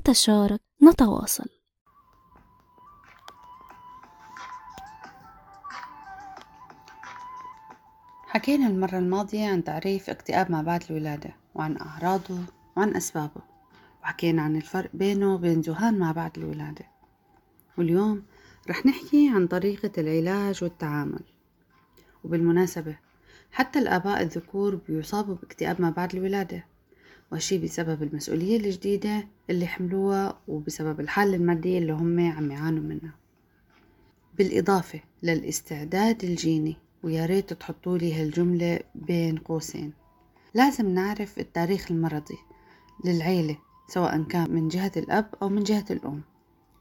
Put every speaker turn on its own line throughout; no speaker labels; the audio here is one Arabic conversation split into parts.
نتشارك نتواصل.
حكينا المرة الماضية عن تعريف اكتئاب ما بعد الولادة وعن أعراضه وعن أسبابه وحكينا عن الفرق بينه وبين ذهان ما بعد الولادة. واليوم رح نحكي عن طريقة العلاج والتعامل. وبالمناسبة حتى الآباء الذكور بيصابوا باكتئاب ما بعد الولادة. وهالشي بسبب المسؤولية الجديدة اللي حملوها وبسبب الحالة المادية اللي هم عم يعانوا منها. بالإضافة للاستعداد الجيني ويا ريت تحطوا لي هالجملة بين قوسين. لازم نعرف التاريخ المرضي للعيلة سواء كان من جهة الأب أو من جهة الأم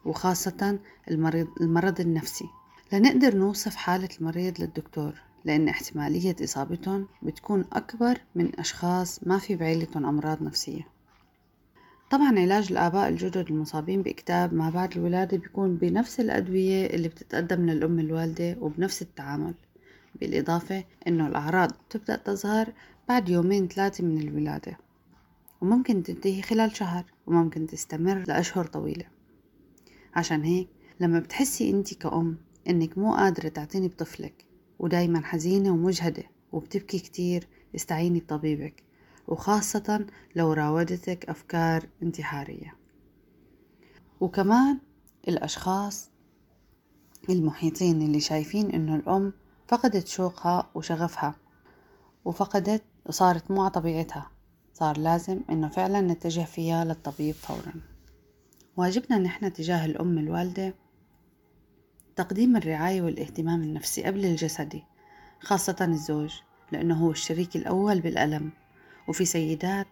وخاصة المرض, المرض النفسي. لنقدر نوصف حالة المريض للدكتور. لأن احتمالية إصابتهم بتكون أكبر من أشخاص ما في بعيلتهم أمراض نفسية. طبعا علاج الآباء الجدد المصابين بإكتئاب ما بعد الولادة بيكون بنفس الأدوية اللي بتتقدم للأم الوالدة وبنفس التعامل. بالإضافة إنه الأعراض تبدأ تظهر بعد يومين ثلاثة من الولادة وممكن تنتهي خلال شهر وممكن تستمر لأشهر طويلة. عشان هيك لما بتحسي انت كأم إنك مو قادرة تعتني بطفلك ودايما حزينة ومجهدة وبتبكي كتير استعيني بطبيبك وخاصة لو راودتك أفكار انتحارية. وكمان الأشخاص المحيطين اللي شايفين إنه الأم فقدت شوقها وشغفها وفقدت وصارت مو طبيعتها صار لازم إنه فعلا نتجه فيها للطبيب فورا. واجبنا نحن تجاه الأم الوالدة تقديم الرعاية والاهتمام النفسي قبل الجسدي خاصة الزوج لأنه هو الشريك الأول بالألم. وفي سيدات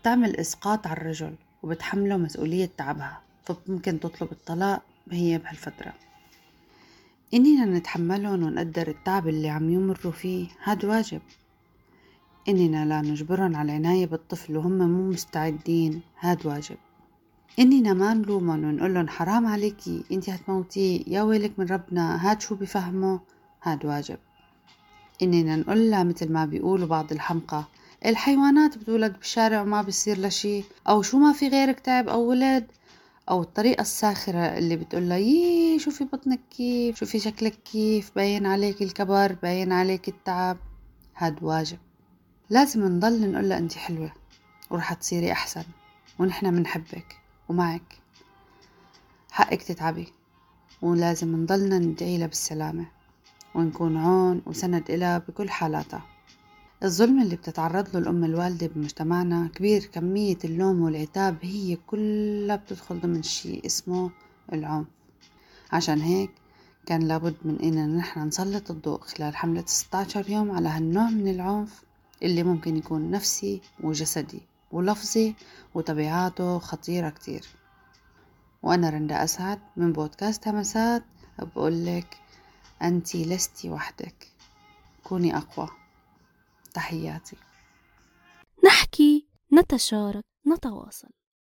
بتعمل إسقاط على الرجل وبتحمله مسؤولية تعبها فممكن تطلب الطلاق هي بهالفترة. إننا نتحملهم ونقدر التعب اللي عم يمروا فيه هاد واجب. إننا لا نجبرهم على العناية بالطفل وهم مو مستعدين هاد واجب. إننا ما نلومهم ونقول حرام عليكي. إنتي هتموتيه يا ويلك من ربنا. هاد شو بفهمه. هاد واجب. إننا نقول لها مثل ما بيقولوا بعض الحمقى. الحيوانات بتولد بالشارع وما بيصير لها شي. أو شو ما في غيرك تعب أو ولد أو الطريقة الساخرة اللي بتقول لها يي شوفي بطنك كيف؟ شوفي شكلك كيف؟ باين عليك الكبر باين عليك التعب. هاد واجب. لازم نضل نقول لها انت حلوة ورح تصيري أحسن ونحن منحبك. ومعك. حقك تتعبي ولازم نضلنا ندعي لها بالسلامة ونكون عون وسند إلها بكل حالاتها الظلم اللي بتتعرض له الأم الوالدة بمجتمعنا كبير كمية اللوم والعتاب هي كلها بتدخل ضمن شي اسمه العنف. عشان هيك كان لابد من إننا نحن نسلط الضوء خلال حملة 16 يوم على هالنوع من العنف اللي ممكن يكون نفسي وجسدي. ولفظي وطبيعاته خطيرة كتير. وأنا رندا أسعد من بودكاست همسات بقولك أنتي لستي وحدك. كوني أقوى. تحياتي.
نحكي نتشارك نتواصل.